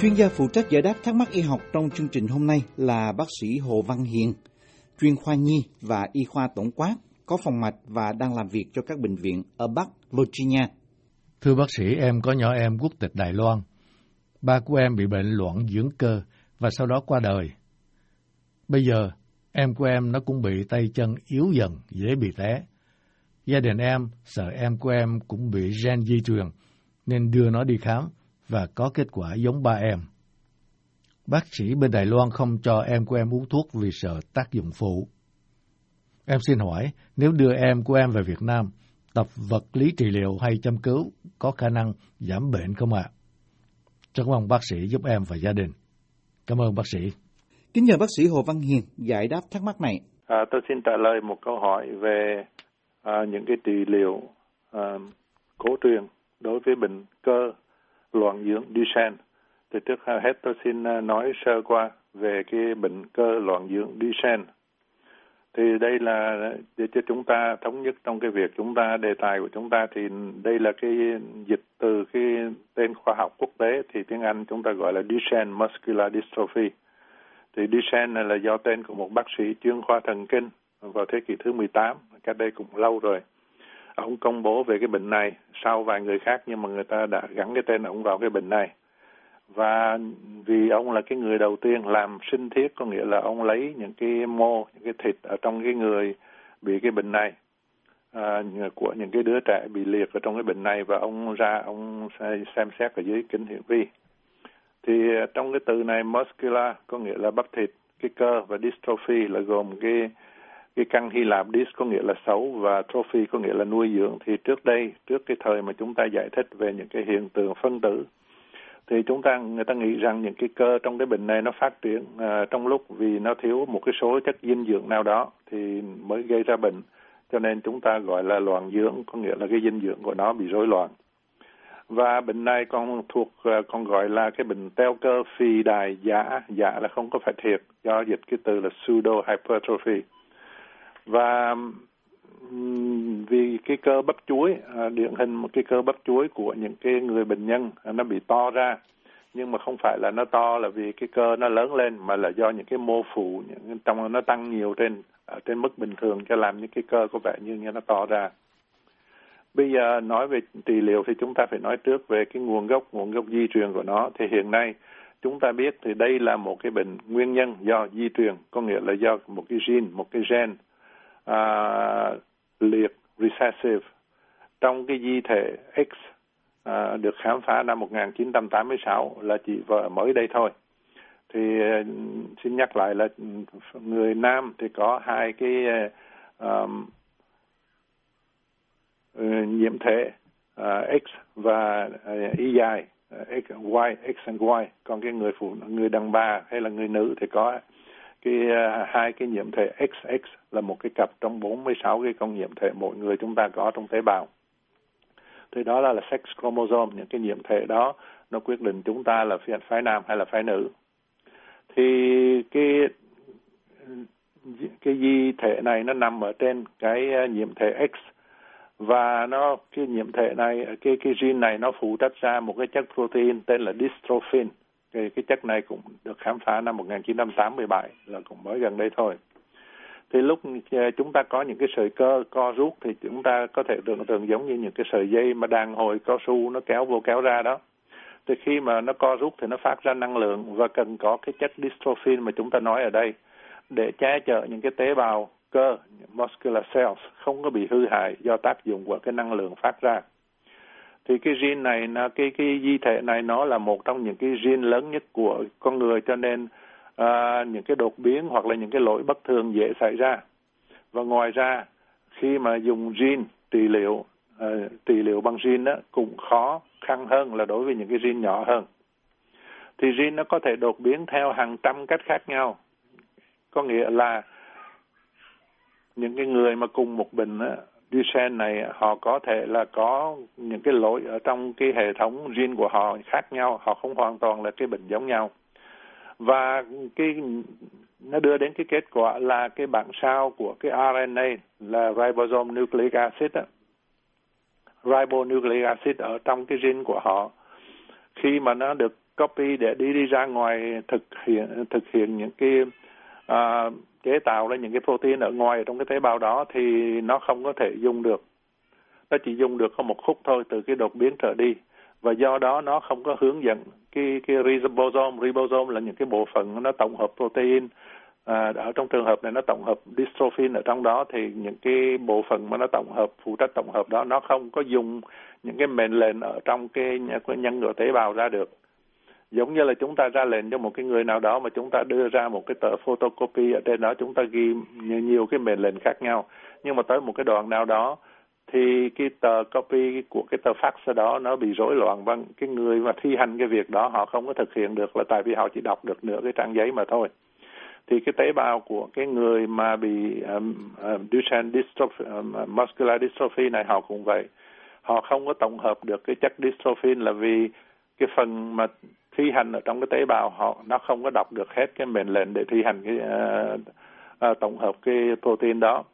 Chuyên gia phụ trách giải đáp thắc mắc y học trong chương trình hôm nay là bác sĩ Hồ Văn Hiền, chuyên khoa nhi và y khoa tổng quát, có phòng mạch và đang làm việc cho các bệnh viện ở Bắc Virginia. Thưa bác sĩ, em có nhỏ em quốc tịch Đài Loan. Ba của em bị bệnh loạn dưỡng cơ và sau đó qua đời. Bây giờ, em của em nó cũng bị tay chân yếu dần, dễ bị té. Gia đình em sợ em của em cũng bị gen di truyền, nên đưa nó đi khám và có kết quả giống ba em. Bác sĩ bên Đài Loan không cho em của em uống thuốc vì sợ tác dụng phụ. Em xin hỏi, nếu đưa em của em về Việt Nam, tập vật lý trị liệu hay chăm cứu có khả năng giảm bệnh không ạ? À? Rất mong bác sĩ giúp em và gia đình. Cảm ơn bác sĩ. Kính nhờ bác sĩ Hồ Văn Hiền giải đáp thắc mắc này. À, tôi xin trả lời một câu hỏi về à, những cái trị liệu à, cổ truyền đối với bệnh cơ loạn dưỡng Duchenne. Thì trước hết tôi xin à, nói sơ qua về cái bệnh cơ loạn dưỡng Duchenne. Thì đây là để cho chúng ta thống nhất trong cái việc chúng ta đề tài của chúng ta thì đây là cái dịch từ cái tên khoa học quốc tế thì tiếng Anh chúng ta gọi là Duchenne muscular dystrophy. Thì Duchenne này là do tên của một bác sĩ chuyên khoa thần kinh vào thế kỷ thứ 18, cách đây cũng lâu rồi ông công bố về cái bệnh này sau vài người khác nhưng mà người ta đã gắn cái tên ông vào cái bệnh này. Và vì ông là cái người đầu tiên làm sinh thiết có nghĩa là ông lấy những cái mô những cái thịt ở trong cái người bị cái bệnh này à, của những cái đứa trẻ bị liệt ở trong cái bệnh này và ông ra ông xem xét ở dưới kính hiển vi. Thì trong cái từ này muscular có nghĩa là bắp thịt cái cơ và dystrophy là gồm cái cái căn Hy Lạp dis có nghĩa là xấu và trophy có nghĩa là nuôi dưỡng. Thì trước đây trước cái thời mà chúng ta giải thích về những cái hiện tượng phân tử thì chúng ta người ta nghĩ rằng những cái cơ trong cái bệnh này nó phát triển à, trong lúc vì nó thiếu một cái số chất dinh dưỡng nào đó thì mới gây ra bệnh. Cho nên chúng ta gọi là loạn dưỡng có nghĩa là cái dinh dưỡng của nó bị rối loạn. Và bệnh này còn thuộc à, còn gọi là cái bệnh teo cơ phi đài giả. Giả là không có phải thiệt do dịch cái từ là pseudo hypertrophy và vì cái cơ bắp chuối à, điển hình một cái cơ bắp chuối của những cái người bệnh nhân à, nó bị to ra. Nhưng mà không phải là nó to là vì cái cơ nó lớn lên, mà là do những cái mô phụ những trong nó tăng nhiều trên ở trên mức bình thường cho làm những cái cơ có vẻ như như nó to ra. Bây giờ nói về trị liệu thì chúng ta phải nói trước về cái nguồn gốc nguồn gốc di truyền của nó. Thì hiện nay chúng ta biết thì đây là một cái bệnh nguyên nhân do di truyền, có nghĩa là do một cái gene, một cái gen uh, liệt recessive trong cái di thể X uh, được khám phá năm 1986 là chỉ vợ mới đây thôi. Thì uh, xin nhắc lại là người nam thì có hai cái uh, um, ờ, nhiễm thể uh, X và uh, Y dài uh, X, Y, X and Y. Còn cái người phụ người đàn bà hay là người nữ thì có cái uh, hai cái nhiễm thể XX là một cái cặp trong 46 cái con nhiễm thể mỗi người chúng ta có trong tế bào. Thì đó là, là sex chromosome, những cái nhiễm thể đó nó quyết định chúng ta là phiền phái nam hay là phái nữ. Thì cái cái di thể này nó nằm ở trên cái à, nhiễm thể X và nó cái nhiễm thể này cái cái gene này nó phụ trách ra một cái chất protein tên là dystrophin cái, cái chất này cũng được khám phá năm 1987 là cũng mới gần đây thôi. Thì lúc ờ, chúng ta có những cái sợi cơ co rút thì chúng ta có thể tưởng tượng giống như những cái sợi dây mà đàn hồi cao su nó kéo vô kéo ra đó. Thì khi mà nó co rút thì nó phát ra năng lượng và cần có cái chất dystrophin mà chúng ta nói ở đây để che chở những cái tế bào cơ muscular cells không có bị hư hại do tác dụng của cái năng lượng phát ra thì cái gene này là cái cái di thể này nó là một trong những cái gene lớn nhất của con người cho nên à, những cái đột biến hoặc là những cái lỗi bất thường dễ xảy ra. Và ngoài ra khi mà dùng gene trị liệu à, trị liệu bằng gene đó cũng khó khăn hơn là đối với những cái gene nhỏ hơn. Thì gene nó có thể đột biến theo hàng trăm cách khác nhau. Có nghĩa là những cái người mà cùng một bệnh á, đi xe này họ có thể là có những cái lỗi ở trong cái hệ thống gen của họ khác nhau, họ không hoàn toàn là cái bệnh giống nhau. Và cái nó đưa đến cái kết quả là cái bản sao của cái RNA là ribosome nucleic acid đó, Ribonucleic acid ở trong cái gen của họ khi mà nó được copy để đi đi ra ngoài thực hiện thực hiện những cái uh, chế tạo ra những cái protein ở ngoài trong cái tế bào đó thì nó không có thể dùng được. Nó chỉ dùng được có một khúc thôi từ cái đột biến trở đi. Và do đó nó không có hướng dẫn cái cái ribosome. Ribosome là những cái bộ phận nó tổng hợp protein. À, ở trong trường hợp này nó tổng hợp dystrophin ở trong đó thì những cái bộ phận mà nó tổng hợp phụ trách tổng hợp đó nó không có dùng những cái mệnh lệnh ở trong cái nhân của tế bào ra được giống như là chúng ta ra lệnh cho một cái người nào đó mà chúng ta đưa ra một cái tờ photocopy ở trên đó chúng ta ghi nhiều, nhiều cái mệnh lệnh khác nhau. Nhưng mà tới một cái đoạn nào đó thì cái tờ copy của cái tờ fax đó nó bị rối loạn. Và cái người mà thi hành cái việc đó họ không có thực hiện được là tại vì họ chỉ đọc được nửa cái trang giấy mà thôi. Thì cái tế bào của cái người mà bị um, uh, Duchenne dystrophy, um, muscular dystrophy này họ cũng vậy. Họ không có tổng hợp được cái chất dystrophin là vì cái phần mà thi hành ở trong cái tế bào họ nó không có đọc được hết cái mệnh lệnh để thi hành cái uh, uh, tổng hợp cái protein đó.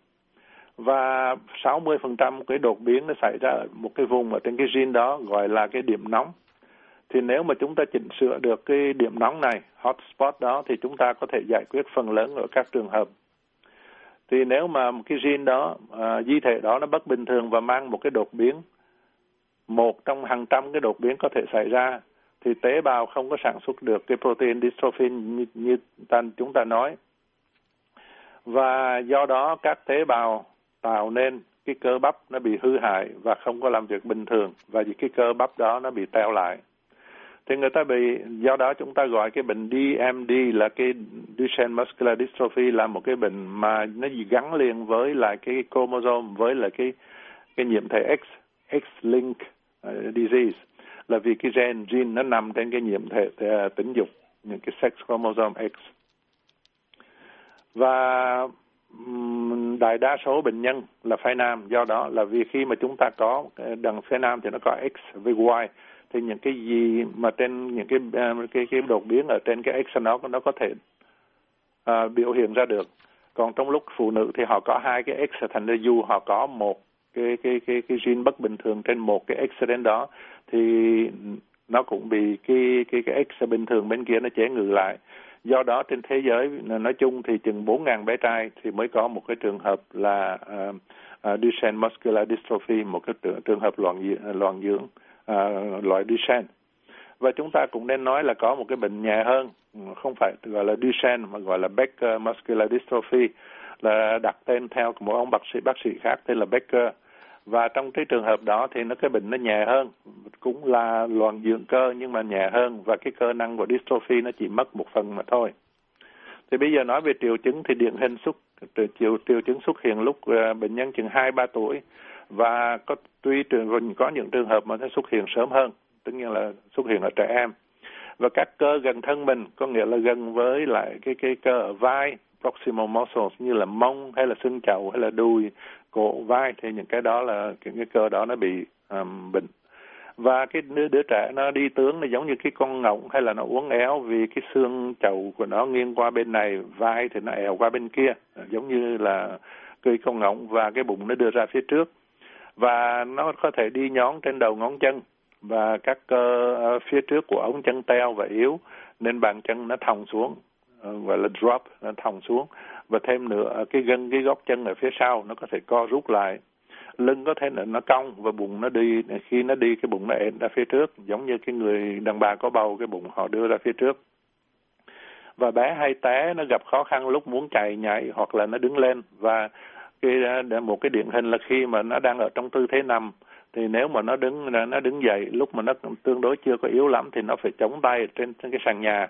Và 60% cái đột biến nó xảy ra ở một cái vùng ở trên cái gene đó gọi là cái điểm nóng. Thì nếu mà chúng ta chỉnh sửa được cái điểm nóng này hotspot đó thì chúng ta có thể giải quyết phần lớn ở các trường hợp. Thì nếu mà cái gene đó à, di thể đó nó bất bình thường và mang một cái đột biến một trong hàng trăm cái đột biến có thể xảy ra thì tế bào không có sản xuất được cái protein dystrophin như, như ta, chúng ta nói. Và do đó các tế bào tạo nên cái cơ bắp nó bị hư hại và không có làm việc bình thường và vì cái cơ bắp đó nó bị teo lại. Thì người ta bị do đó chúng ta gọi cái bệnh DMD là cái Duchenne muscular dystrophy là một cái bệnh mà nó gì gắn liền với lại cái chromosome với lại cái cái nhiễm thể X X link uh, ờ, disease là vì cái gen gene nó nằm trên cái nhiễm thể, thể tính dục những cái sex chromosome X. Và đại đa số bệnh nhân là phái nam. Do đó là vì khi mà chúng ta có ờ, đằng phái nam thì nó có X với Y thì những cái gì mà trên những cái ờ, cái cái đột biến ở trên cái X nó nó có thể uh, biểu hiện ra được. Còn trong lúc phụ nữ thì họ có hai cái X thành ra dù họ có một cái cái cái cái gene bất bình thường trên một cái X đến đó thì nó cũng bị cái cái cái X bình thường bên kia nó chế ngự lại. Do đó trên thế giới nói chung thì chừng 4.000 bé trai thì mới có một cái trường hợp là uh, uh, Duchenne muscular dystrophy một cái trường, trường hợp loạn loạn dưỡng uh, loại Duchenne. Và chúng ta cũng nên nói là có một cái bệnh nhẹ hơn không phải gọi là Duchenne mà gọi là Becker muscular dystrophy là đặt tên theo một ông bác sĩ bác sĩ khác tên là Becker và trong cái trường hợp đó thì nó cái bệnh nó nhẹ hơn cũng là loạn dưỡng cơ nhưng mà nhẹ hơn và cái cơ năng của dystrophy nó chỉ mất một phần mà thôi. Thì bây giờ nói về triệu chứng thì điển hình xuất triệu triệu chứng xuất hiện lúc uh, bệnh nhân chừng hai ba tuổi và có tuy trường có những trường hợp mà nó xuất hiện sớm hơn tất nhiên là xuất hiện ở trẻ em. Và các cơ gần thân mình có nghĩa là gần với lại cái cái cơ ở vai proximal muscles như là mông hay là xương chậu hay là đùi cổ vai thì những cái đó là cái, cái cơ đó nó bị um, bệnh. Và cái đứa, đứa trẻ nó đi tướng nó giống như cái con ngỗng hay là nó uốn éo vì cái xương chậu của nó nghiêng qua bên này vai thì nó èo qua bên kia giống như là cây con ngỗng và cái bụng nó đưa ra phía trước. Và nó có thể đi nhón trên đầu ngón chân và các cơ uh, phía trước của ống chân teo và yếu nên bàn chân nó thòng xuống uh, gọi là drop nó thòng xuống và thêm nữa, cái gân, cái gót chân ở phía sau nó có thể co rút lại. Lưng có thể là nó cong và bụng nó đi. Khi nó đi, cái bụng nó ện ra phía trước, giống như cái người đàn bà có bầu, cái bụng họ đưa ra phía trước. Và bé hay té, nó gặp khó khăn lúc muốn chạy, nhảy hoặc là nó đứng lên. Và cái, một cái điển hình là khi mà nó đang ở trong tư thế nằm thì nếu mà nó đứng nó đứng dậy lúc mà nó tương đối chưa có yếu lắm thì nó phải chống tay trên, trên cái sàn nhà.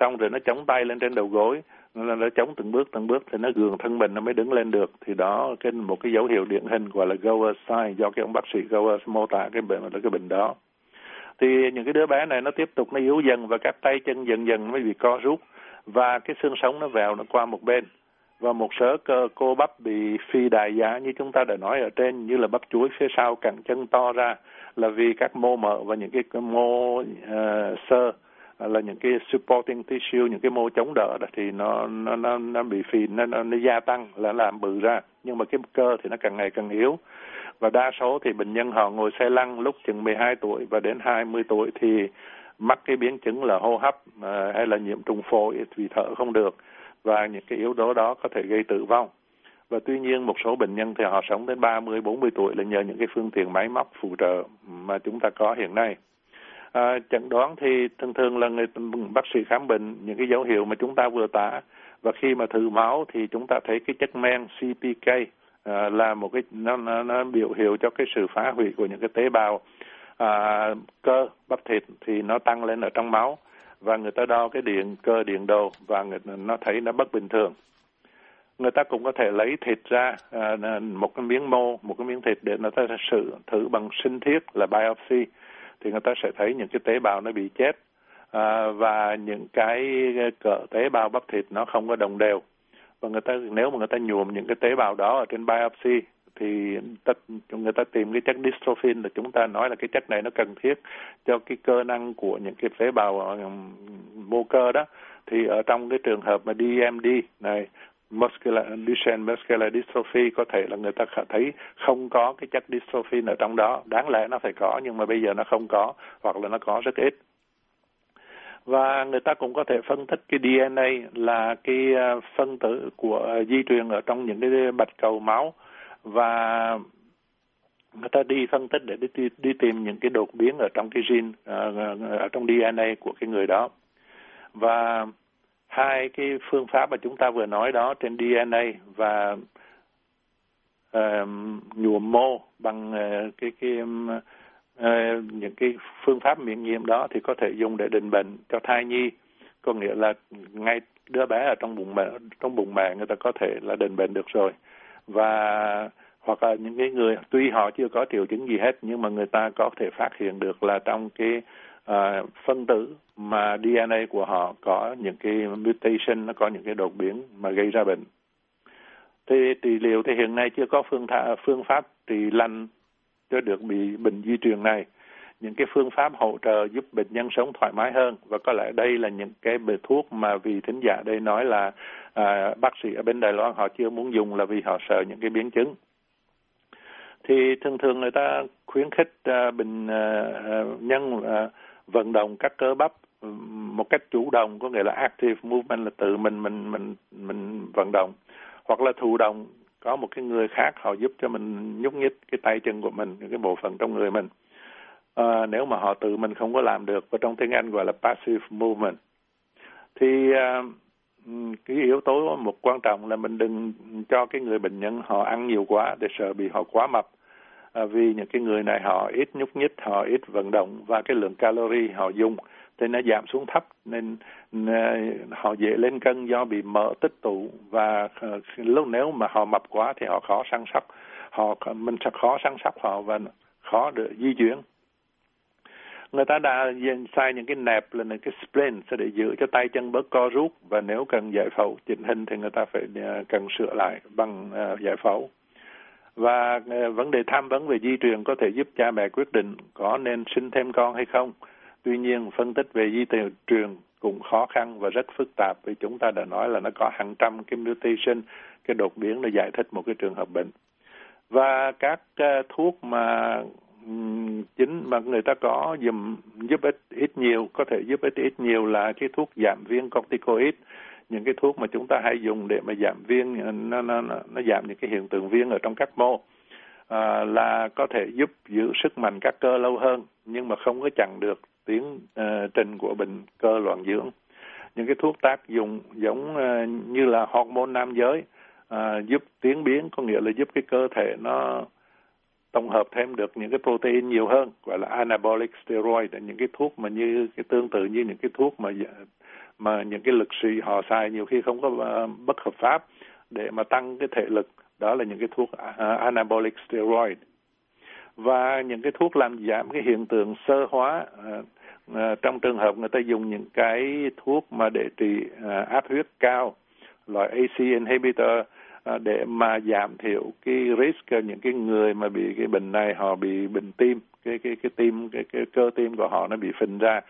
Xong rồi nó chống tay lên trên đầu gối nó, nó chống từng bước từng bước thì nó gường thân mình nó mới đứng lên được. Thì đó cái một cái dấu hiệu điển hình gọi là goer sign do cái ông bác sĩ goer mô tả cái bệnh là cái bệnh đó. Thì những cái đứa bé này nó tiếp tục nó yếu dần và các tay chân dần dần mới bị co rút và cái xương sống nó vào nó qua một bên và một số cơ cô bắp bị phi đại giá như chúng ta đã nói ở trên như là bắp chuối phía sau cẳng chân to ra là vì các mô mỡ và những cái mô uh, sơ là những cái supporting tissue những cái mô chống đỡ đó thì nó nó nó nó bị phì nó, nó nó gia tăng là làm bự ra. Nhưng mà cái cơ thì nó càng ngày càng yếu. Và đa số thì bệnh nhân họ ngồi xe lăn lúc chừng 12 tuổi và đến 20 tuổi thì mắc cái biến chứng là hô hấp ờ, hay là nhiễm trùng phổi vì thở không được và những cái yếu tố đó có thể gây tử vong. Và tuy nhiên một số bệnh nhân thì họ sống đến 30, 40 tuổi là nhờ những cái phương tiện máy móc phụ trợ mà chúng ta có hiện nay. À, chẩn đoán thì thường thường là người bác sĩ khám bệnh những cái dấu hiệu mà chúng ta vừa tả và khi mà thử máu thì chúng ta thấy cái chất men CPK à, là một cái nó, nó, nó biểu hiệu cho cái sự phá hủy của những cái tế bào à, cơ bắp thịt thì nó tăng lên ở trong máu và người ta đo cái điện cơ điện đồ và người, nó thấy nó bất bình thường. Người ta cũng có thể lấy thịt ra à, à một cái miếng mô một cái miếng thịt để người ta sự thử bằng sinh thiết là biopsy. Thì người ta sẽ thấy những cái tế bào nó bị chết à, và những cái à, cỡ tế bào bắp thịt nó không có đồng đều. Và người ta nếu mà người ta nhuộm những cái tế bào đó ở trên biopsy thì tất người ta tìm cái chất dystrophin là chúng ta nói là cái chất này nó cần thiết cho cái cơ năng của những cái tế bào ờ, mô cơ đó. Thì ở trong cái trường hợp mà DMD này, muscular Duchenne muscular dystrophy có thể là người ta thấy không có cái chất dystrophin ở trong đó. Đáng lẽ nó phải có, nhưng mà bây giờ nó không có, hoặc là nó có rất ít. Và người ta cũng có thể phân tích cái DNA là cái ờ, phân tử của ờ, di truyền ở trong những cái bạch cầu máu và người ta đi phân tích để đi, đi tìm những cái đột biến ở trong cái gene ờ, ờ, ở trong DNA của cái người đó. Và hai cái phương pháp mà chúng ta vừa nói đó trên DNA và uh, nhuộm mô bằng uh, cái cái uh, những cái phương pháp miễn nhiễm đó thì có thể dùng để định bệnh cho thai nhi. Có nghĩa là ngay đứa bé ở trong bụng mẹ trong bụng mẹ người ta có thể là định bệnh được rồi và hoặc là những cái người tuy họ chưa có triệu chứng gì hết nhưng mà người ta có thể phát hiện được là trong cái uh, phân tử mà DNA của họ có những cái mutation nó có những cái đột biến mà gây ra bệnh. Thì trị liệu thì hiện nay chưa có phương tha, phương pháp trị lành cho được bị bệnh di truyền này? Những cái phương pháp hỗ trợ giúp bệnh nhân sống thoải mái hơn. Và có lẽ đây là những cái bài thuốc mà vì thính giả đây nói là à, bác sĩ ở bên Đài Loan họ chưa muốn dùng là vì họ sợ những cái biến chứng. Thì thường thường người ta khuyến khích à, bệnh à, à nhân à, vận động các cơ bắp một cách chủ động có nghĩa là active movement là tự mình mình mình mình vận động. Hoặc là thụ động có một cái người khác họ giúp cho mình nhúc nhích cái tay chân của mình cái bộ phận trong người mình à, nếu mà họ tự mình không có làm được và trong tiếng Anh gọi là passive movement. Thì à, cái yếu tố một quan trọng là mình đừng cho cái người bệnh nhân họ ăn nhiều quá để sợ bị họ quá mập. À, vì những cái người này họ ít nhúc nhích họ ít vận động và cái lượng calorie họ dùng thì nó giảm xuống thấp nên họ dễ lên cân do bị mỡ tích tụ. Và lúc nếu mà họ mập quá thì họ khó săn sóc họ mình sẽ khó săn sóc họ và khó được di chuyển người ta đã sai những cái nẹp là những cái splint sẽ để giữ cho tay chân bớt co rút. Và nếu cần giải phẫu chỉnh hình thì người ta phải à, cần sửa lại bằng à, giải phẫu. Và à, vấn đề tham vấn về di truyền có thể giúp cha mẹ quyết định có nên sinh thêm con hay không. Tuy nhiên, phân tích về di truyền cũng khó khăn và rất phức tạp vì chúng ta đã nói là nó có hàng trăm cái mutation, cái đột biến để giải thích một cái trường hợp bệnh. Và các uh, thuốc mà chính mà người ta có dùm giúp ích ít nhiều có thể giúp ích ít nhiều là cái thuốc giảm viêm corticoid. Những cái thuốc mà chúng ta hay dùng để mà giảm viêm nó nó nó giảm những cái hiện tượng viêm ở trong các mô. À, là có thể giúp giữ sức mạnh các cơ lâu hơn nhưng mà không có chặn được tiến uh, trình của bệnh cơ loạn dưỡng. Những cái thuốc tác dụng giống uh, như là hormone nam giới uh, giúp tiến biến có nghĩa là giúp cái cơ thể nó tổng hợp thêm được những cái protein nhiều hơn gọi là anabolic steroid những cái thuốc mà như cái tương tự như những cái thuốc mà dạ, mà những cái lực sĩ họ xài nhiều khi không có uh, bất hợp pháp để mà tăng cái thể lực đó là những cái thuốc uh, anabolic steroid. Và những cái thuốc làm giảm cái hiện tượng sơ hóa uh, trong trường hợp người ta dùng những cái thuốc mà để trị áp huyết cao loại AC inhibitor À, để mà giảm thiểu cái risk những cái người mà bị cái bệnh này họ bị bệnh tim cái cái cái tim cái, cái cơ tim của họ nó bị phình ra.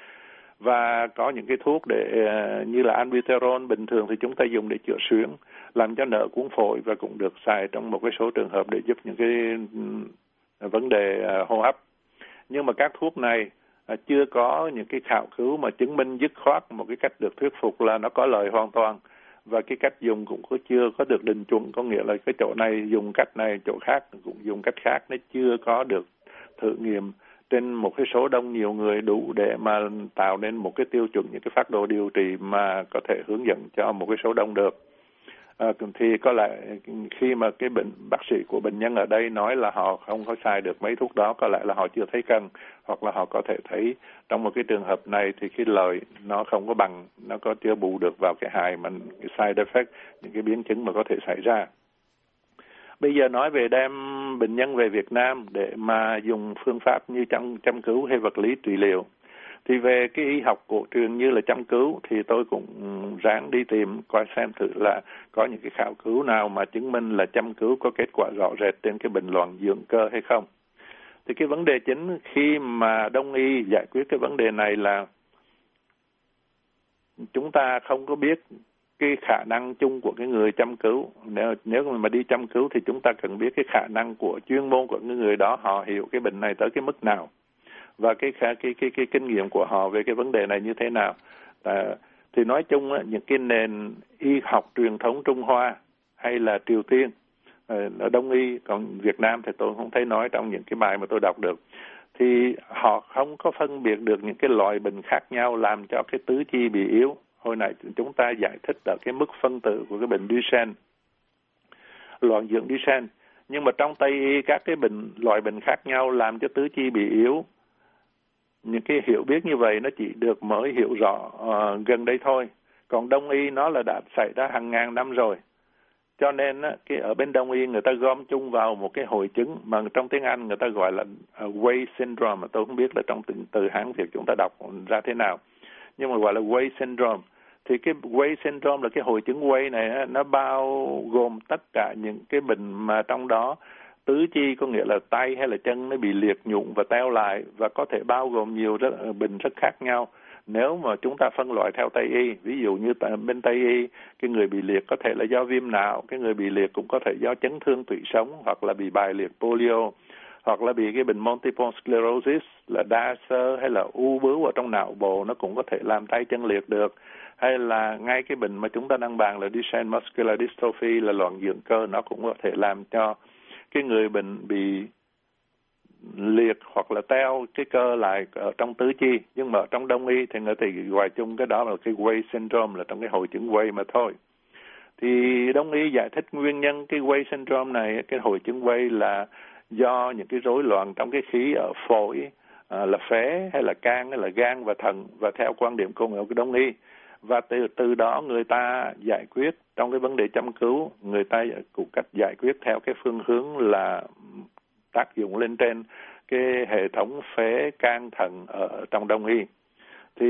Và có những cái thuốc để à, như là albuterol bình thường thì chúng ta dùng để chữa suyễn làm cho nở cuốn phổi và cũng được xài trong một cái số trường hợp để giúp những cái ừ, vấn đề à, hô hấp. Nhưng mà các thuốc này chưa có những cái khảo cứu mà chứng minh dứt khoát một cái cách được thuyết phục là nó có lợi hoàn toàn và cái cách dùng cũng có chưa có được định chuẩn, có nghĩa là cái chỗ này dùng cách này, chỗ khác cũng dùng cách khác, nó chưa có được thử nghiệm trên một cái số đông nhiều người đủ để mà tạo nên một cái tiêu chuẩn, những cái phác đồ điều trị mà có thể hướng dẫn cho một cái số đông được à, thì có lẽ khi mà cái bệnh bác sĩ của bệnh nhân ở đây nói là họ không có xài được mấy thuốc đó có lẽ là họ chưa thấy cần hoặc là họ có thể thấy. Trong một cái trường hợp này thì cái lợi nó không có bằng nó có chưa bù được vào cái hại mà cái side effect những cái biến chứng mà có thể xảy ra. Bây giờ nói về đem bệnh nhân về Việt Nam để mà dùng phương pháp như chăm chăm cứu hay vật lý trị liệu thì về cái y học cổ truyền như là chăm cứu thì tôi cũng ráng đi tìm, coi xem thử là có những cái khảo cứu nào mà chứng minh là chăm cứu có kết quả rõ rệt trên cái bệnh loạn dưỡng cơ hay không. Thì cái vấn đề chính khi mà đông y giải quyết cái vấn đề này là chúng ta không có biết cái khả năng chung của cái người chăm cứu. Nếu nếu mà đi chăm cứu thì chúng ta cần biết cái khả năng của chuyên môn của cái người đó họ hiểu cái bệnh này tới cái mức nào và cái cái cái cái, cái kinh nghiệm của họ về cái vấn đề này như thế nào? À, thì nói chung á, những cái nền y học truyền thống Trung Hoa hay là Triều Tiên à, ở Đông y còn Việt Nam thì tôi không thấy nói trong những cái bài mà tôi đọc được. Thì họ không có phân biệt được những cái loại bệnh khác nhau làm cho cái tứ chi bị yếu. Hồi nãy chúng ta giải thích ở cái mức phân tử của cái bệnh Duchenne loạn dưỡng Duchenne. Nhưng mà trong Tây y các cái bệnh loại bệnh khác nhau làm cho tứ chi bị yếu những cái hiểu biết như vậy nó chỉ được mới hiểu rõ uh, gần đây thôi. Còn đông y nó là đã xảy ra hàng ngàn năm rồi. Cho nên á, cái ở bên đông y người ta gom chung vào một cái hội chứng mà trong tiếng Anh người ta gọi là ờ, Way syndrome mà tôi không biết là trong từ, từ Hán Việt chúng ta đọc ra thế nào. Nhưng mà gọi là Way syndrome. Thì cái Way syndrome là cái hội chứng Way này nó bao gồm tất cả những cái bệnh mà trong đó tứ chi có nghĩa là tay hay là chân nó bị liệt nhụn và teo lại và có thể bao gồm nhiều rất, ờ, bệnh rất khác nhau. Nếu mà chúng ta phân loại theo tây y ví dụ như bên tây y cái người bị liệt có thể là do viêm não cái người bị liệt cũng có thể do chấn thương tủy sống hoặc là bị bài liệt polio hoặc là bị cái bệnh multiple sclerosis là đa sơ hay là u bướu ở trong não bộ nó cũng có thể làm tay chân liệt được. Hay là ngay cái bệnh mà chúng ta đang bàn là Duchenne muscular dystrophy là loạn dưỡng cơ nó cũng có thể làm cho cái người bệnh bị liệt hoặc là teo cái cơ lại ở trong tứ chi. Nhưng mà trong đông y thì người ta gọi chung cái đó là cái Way syndrome là trong cái hội chứng Way mà thôi. Thì đông y giải thích nguyên nhân cái Way syndrome này cái hội chứng Way là do những cái rối loạn trong cái khí ở phổi à, là phế hay là can hay là gan và thận và theo quan điểm của người đông y. Và từ từ đó người ta giải quyết trong cái vấn đề chăm cứu, người ta cũng cách giải quyết theo cái phương hướng là tác dụng lên trên cái hệ thống phế can thận ở trong đông y. Thì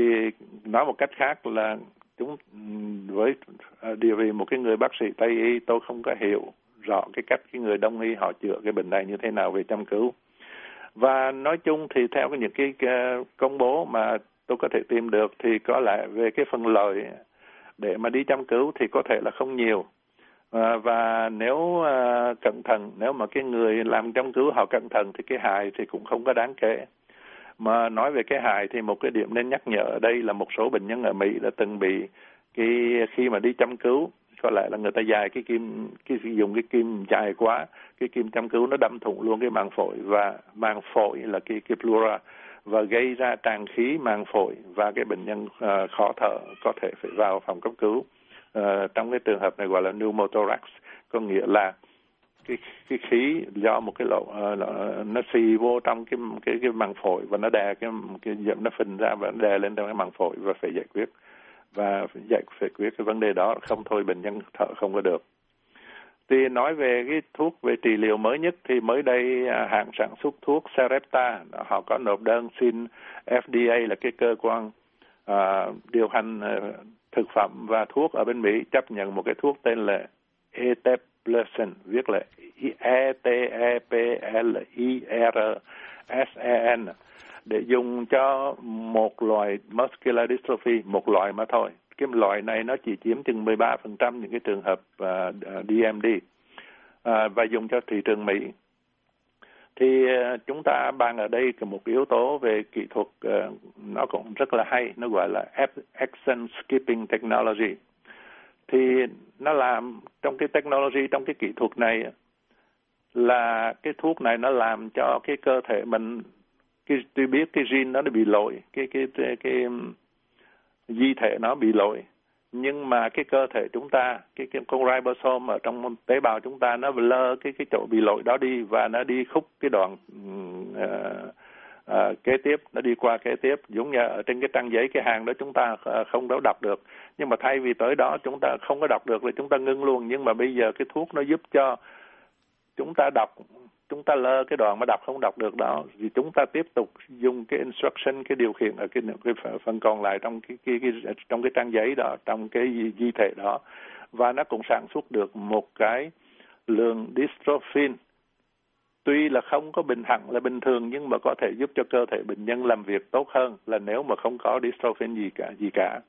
nói một cách khác là chúng, với à, địa điều vì một cái người bác sĩ tây y, tôi không có hiểu rõ cái cách cái người đông y họ chữa cái bệnh này như thế nào về chăm cứu. Và nói chung thì theo những cái à, công bố mà tôi có thể tìm được thì có lẽ về cái phần lợi để mà đi chăm cứu thì có thể là không nhiều. À, và nếu à, cẩn thận nếu mà cái người làm chăm cứu họ cẩn thận thì cái hại thì cũng không có đáng kể. Mà nói về cái hại thì một cái điểm nên nhắc nhở ở đây là một số bệnh nhân ở Mỹ đã từng bị cái khi mà đi chăm cứu có lẽ là người ta dài cái kim cái dùng cái kim dài quá cái kim chăm cứu nó đâm thủng luôn cái màng phổi và màng phổi là cái cái pleura và gây ra tràn khí màng phổi và cái bệnh nhân uh, khó thở có thể phải vào phòng cấp cứu. Uh, trong cái trường hợp này gọi là pneumothorax, có nghĩa là cái cái khí do một cái lỗ uh, nó xì vô trong cái cái cái màng phổi và nó đè cái cái dẫm nó phình ra và nó đè lên trong cái màng phổi và phải giải quyết và giải giải, phải quyết cái vấn đề đó không thôi bệnh nhân thở không có được thì nói về cái thuốc về trị liệu mới nhất thì mới đây à, hãng sản xuất thuốc Sarepta họ có nộp đơn xin FDA là cái cơ quan uh, điều hành uh, thực phẩm và thuốc ở bên Mỹ chấp nhận một cái thuốc tên là eteplirsen viết là E T E P L I R S E N để dùng cho một loại muscular dystrophy một loại mà thôi cái loại này nó chỉ chiếm chừng 13% những cái trường hợp à, à, uh, DMD uh, à, và dùng cho thị trường Mỹ. thì uh, chúng ta bàn ở đây một yếu tố về kỹ thuật uh, nó cũng rất là hay nó gọi là exon skipping technology thì nó làm trong cái technology trong cái kỹ thuật này là cái thuốc này nó làm cho cái cơ thể mình cái tôi biết cái gene nó bị lỗi cái cái cái, cái di thể nó bị lỗi. Nhưng mà cái cơ thể chúng ta cái, cái con ribosome ở trong tế bào chúng ta nó lơ cái cái chỗ bị lỗi đó đi và nó đi khúc cái đoạn uh, uh, kế tiếp nó đi qua kế tiếp. Giống như ở trên cái trang giấy cái hàng đó chúng ta uh, không đâu đọc được. Nhưng mà thay vì tới đó chúng ta không có đọc được thì chúng ta ngưng luôn. Nhưng mà bây giờ cái thuốc nó giúp cho chúng ta đọc chúng ta lơ cái đoạn mà đọc không đọc được đó thì chúng ta tiếp tục dùng cái instruction cái điều khiển ở cái, cái phần còn lại trong cái, cái, cái trong cái trang giấy đó trong cái di, thể đó. Và nó cũng sản xuất được một cái lượng dystrophin. Tuy là không có bình hẳn là bình thường nhưng mà có thể giúp cho cơ thể bệnh nhân làm việc tốt hơn là nếu mà không có dystrophin gì cả gì cả.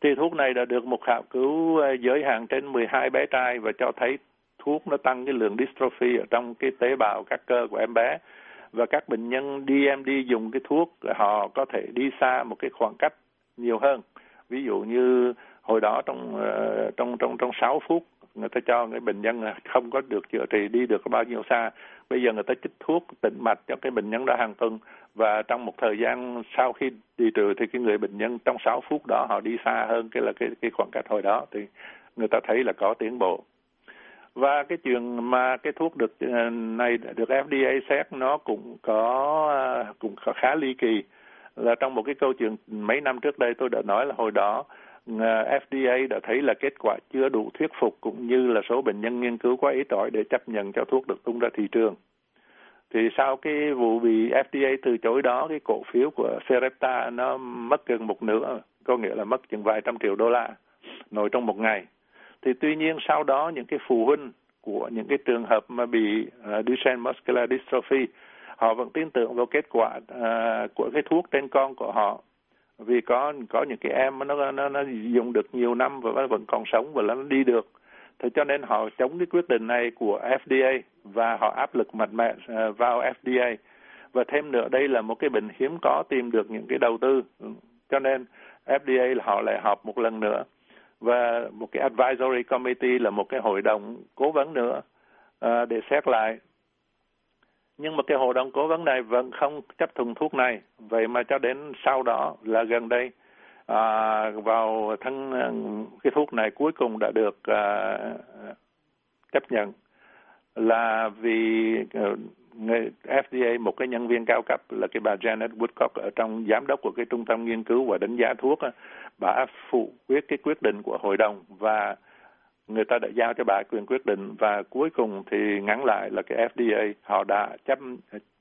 Thì thuốc này đã được một khảo cứu ờ, giới hạn trên 12 bé trai và cho thấy thuốc nó tăng cái lượng dystrophy ở trong cái tế bào các cơ của em bé. Và các bệnh nhân DMD dùng cái thuốc họ có thể đi xa một cái khoảng cách nhiều hơn. Ví dụ như hồi đó trong uh, trong trong trong 6 phút người ta cho cái bệnh nhân không có được chữa trị đi được bao nhiêu xa. Bây giờ người ta chích thuốc tĩnh mạch cho cái bệnh nhân đó hàng tuần. Và trong một thời gian sau khi đi trừ thì cái người bệnh nhân trong 6 phút đó họ đi xa hơn cái là cái cái khoảng cách hồi đó. Thì người ta thấy là có tiến bộ và cái chuyện mà cái thuốc được ờ, này được FDA xét nó cũng có ờ, cũng khá ly kỳ là trong một cái câu chuyện mấy năm trước đây tôi đã nói là hồi đó ờ, FDA đã thấy là kết quả chưa đủ thuyết phục cũng như là số bệnh nhân nghiên cứu quá ít ỏi để chấp nhận cho thuốc được tung ra thị trường. Thì sau cái vụ bị FDA từ chối đó, cái cổ phiếu của Serepta nó mất gần một nửa, có nghĩa là mất chừng vài trăm triệu đô la nổi trong một ngày thì tuy nhiên sau đó những cái phụ huynh của những cái trường hợp mà bị uh, Duchenne muscular dystrophy họ vẫn tin tưởng vào kết quả uh, của cái thuốc trên con của họ. Vì có có những cái em nó nó nó dùng được nhiều năm và nó vẫn còn sống và nó đi được. Thế cho nên họ chống cái quyết định này của FDA và họ áp lực mạnh mẽ uh, vào FDA và thêm nữa đây là một cái bệnh hiếm có tìm được những cái đầu tư. Cho nên FDA họ lại họp một lần nữa và một cái advisory committee là một cái hội đồng cố vấn nữa à, để xét lại. Nhưng mà cái hội đồng cố vấn này vẫn không chấp thuận thuốc này. Vậy mà cho đến sau đó là gần đây à, vào tháng à, cái thuốc này cuối cùng đã được à, chấp nhận là vì ờ, FDA một cái nhân viên cao cấp là cái bà Janet Woodcock ở trong giám đốc của cái trung tâm nghiên cứu và đánh giá thuốc bà phụ quyết cái quyết định của hội đồng và người ta đã giao cho bà quyền quyết định và cuối cùng thì ngắn lại là cái FDA họ đã chấp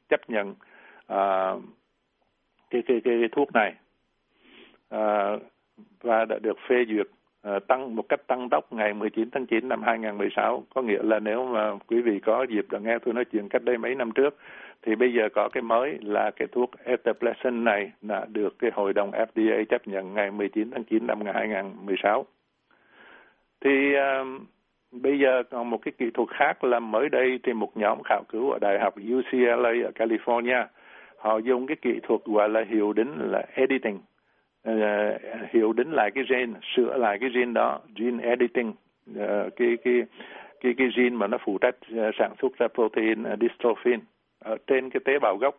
chấp nhận uh, cái, cái cái cái thuốc này. Uh, và đã được phê duyệt. Ờ, tăng một cách tăng tốc ngày 19 tháng 9 năm 2016 có nghĩa là nếu mà quý vị có dịp đã nghe tôi nói chuyện cách đây mấy năm trước thì bây giờ có cái mới là cái thuốc Etaplacin này đã được cái hội đồng FDA chấp nhận ngày 19 tháng 9 năm 2016. Thì uh, bây giờ còn một cái kỹ thuật khác là mới đây thì một nhóm khảo cứu ở Đại học UCLA ở California họ dùng cái kỹ thuật gọi là hiệu đính là editing uh, đến lại cái gen, sửa lại cái gen đó gene editing uh, cái cái cái cái gene mà nó phụ trách uh, sản xuất ra protein uh, dystrophin ở trên cái tế bào gốc.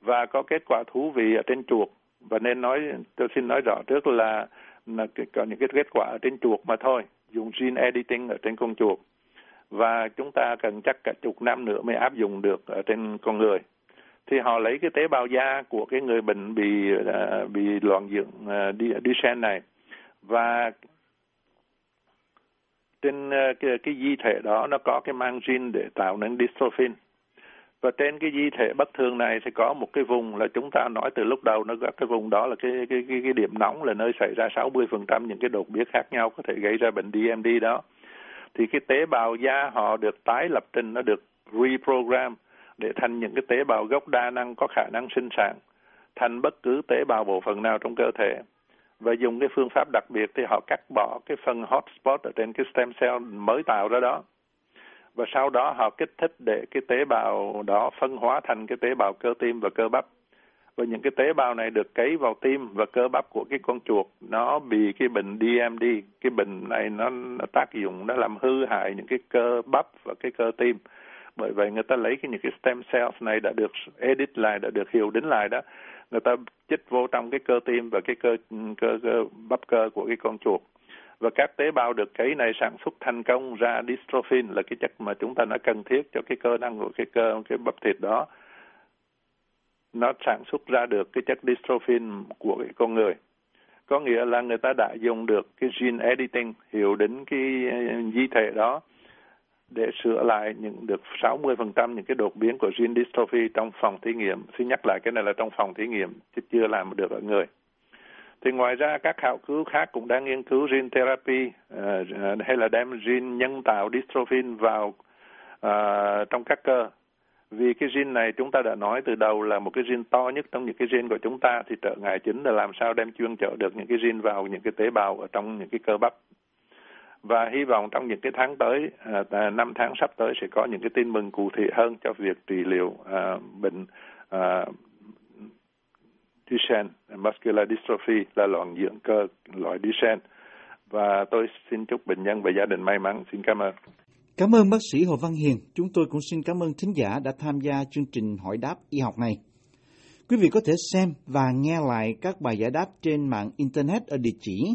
Và có kết quả thú vị ở trên chuột. Và nên nói tôi xin nói rõ trước là, là có những cái kết quả ở trên chuột mà thôi dùng gene editing ở trên con chuột. Và chúng ta cần chắc cả chục năm nữa mới áp dụng được ở trên con người thì họ lấy cái tế bào da của cái người bệnh bị uh, bị loạn dưỡng uh, đi sen này. Và trên uh, cái, cái di thể đó nó có cái mang gene để tạo nên dystrophin. Và trên cái di thể bất thường này sẽ có một cái vùng là chúng ta nói từ lúc đầu nó có cái vùng đó là cái cái cái, cái điểm nóng là nơi xảy ra 60% những cái đột biến khác nhau có thể gây ra bệnh DMD đó. Thì cái tế bào da họ được tái lập trình nó được reprogram để thành những cái tế bào gốc đa năng có khả năng sinh sản thành bất cứ tế bào bộ phận nào trong cơ thể. Và dùng cái phương pháp đặc biệt thì họ cắt bỏ cái phần hotspot ở trên cái stem cell mới tạo ra đó. Và sau đó họ kích thích để cái tế bào đó phân hóa thành cái tế bào cơ tim và cơ bắp. Và những cái tế bào này được cấy vào tim và cơ bắp của cái con chuột nó bị cái bệnh DMD cái bệnh này nó, nó tác dụng nó làm hư hại những cái cơ bắp và cái cơ tim bởi vậy người ta lấy cái những cái stem cells này đã được edit lại đã được hiệu đính lại đó người ta chích vô trong cái cơ tim và cái cơ cơ, cơ bắp cơ của cái con chuột. Và các tế bào được cấy này sản xuất thành công ra dystrophin là cái chất mà chúng ta đã cần thiết cho cái cơ năng của cái cơ cái bắp thịt đó. Nó sản xuất ra được cái chất dystrophin của cái con người. Có nghĩa là người ta đã dùng được cái gene editing hiệu đính cái di thể đó để sửa lại những được 60% những cái đột biến của gene dystrophy trong phòng thí nghiệm. Xin nhắc lại cái này là trong phòng thí nghiệm chứ chưa làm được ở người. Thì ngoài ra các khảo cứu khác cũng đang nghiên cứu gene therapy uh, hay là đem gene nhân tạo dystrophin vào uh, trong các cơ vì cái gene này chúng ta đã nói từ đầu là một cái gene to nhất trong những cái gene của chúng ta thì trở ngại chính là làm sao đem chuyên chở được những cái gene vào những cái tế bào ở trong những cái cơ bắp và hy vọng trong những cái tháng tới à, à, năm tháng sắp tới sẽ có những cái tin mừng cụ thể hơn cho việc trị liệu à, bệnh Duchenne, muscular dystrophy là loạn dưỡng cơ, loại Duchenne và tôi xin chúc bệnh nhân và gia đình may mắn xin cảm ơn Cảm ơn bác sĩ Hồ Văn Hiền. Chúng tôi cũng xin cảm ơn thính giả đã tham gia chương trình hỏi đáp y học này. Quý vị có thể xem và nghe lại các bài giải đáp trên mạng Internet ở địa chỉ